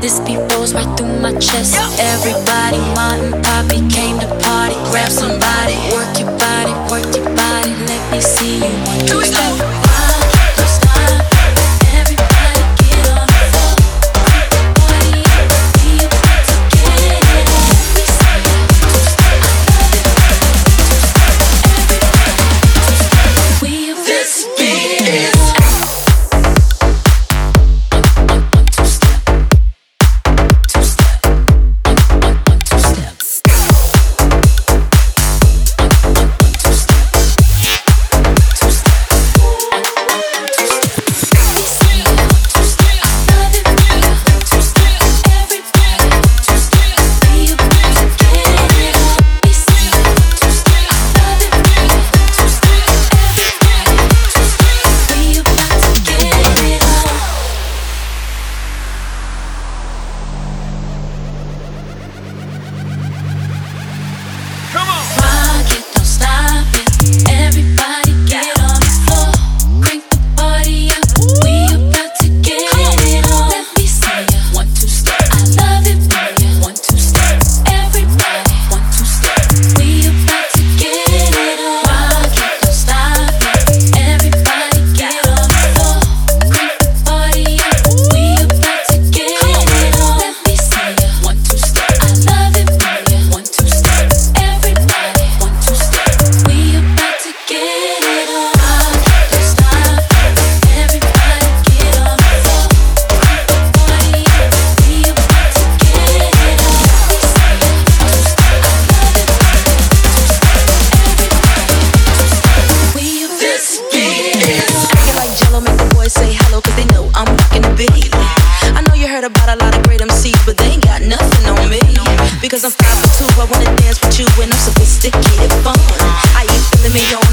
This beat rolls right through my chest. Everybody, Martin and poppy came to party. Grab somebody, work your body, work your body. Let me see you. One, two, three. about a lot of great MCs, but they ain't got nothing on me. Because I'm five for two, I wanna dance with you, and I'm sophisticated fun. I feeling me, lemon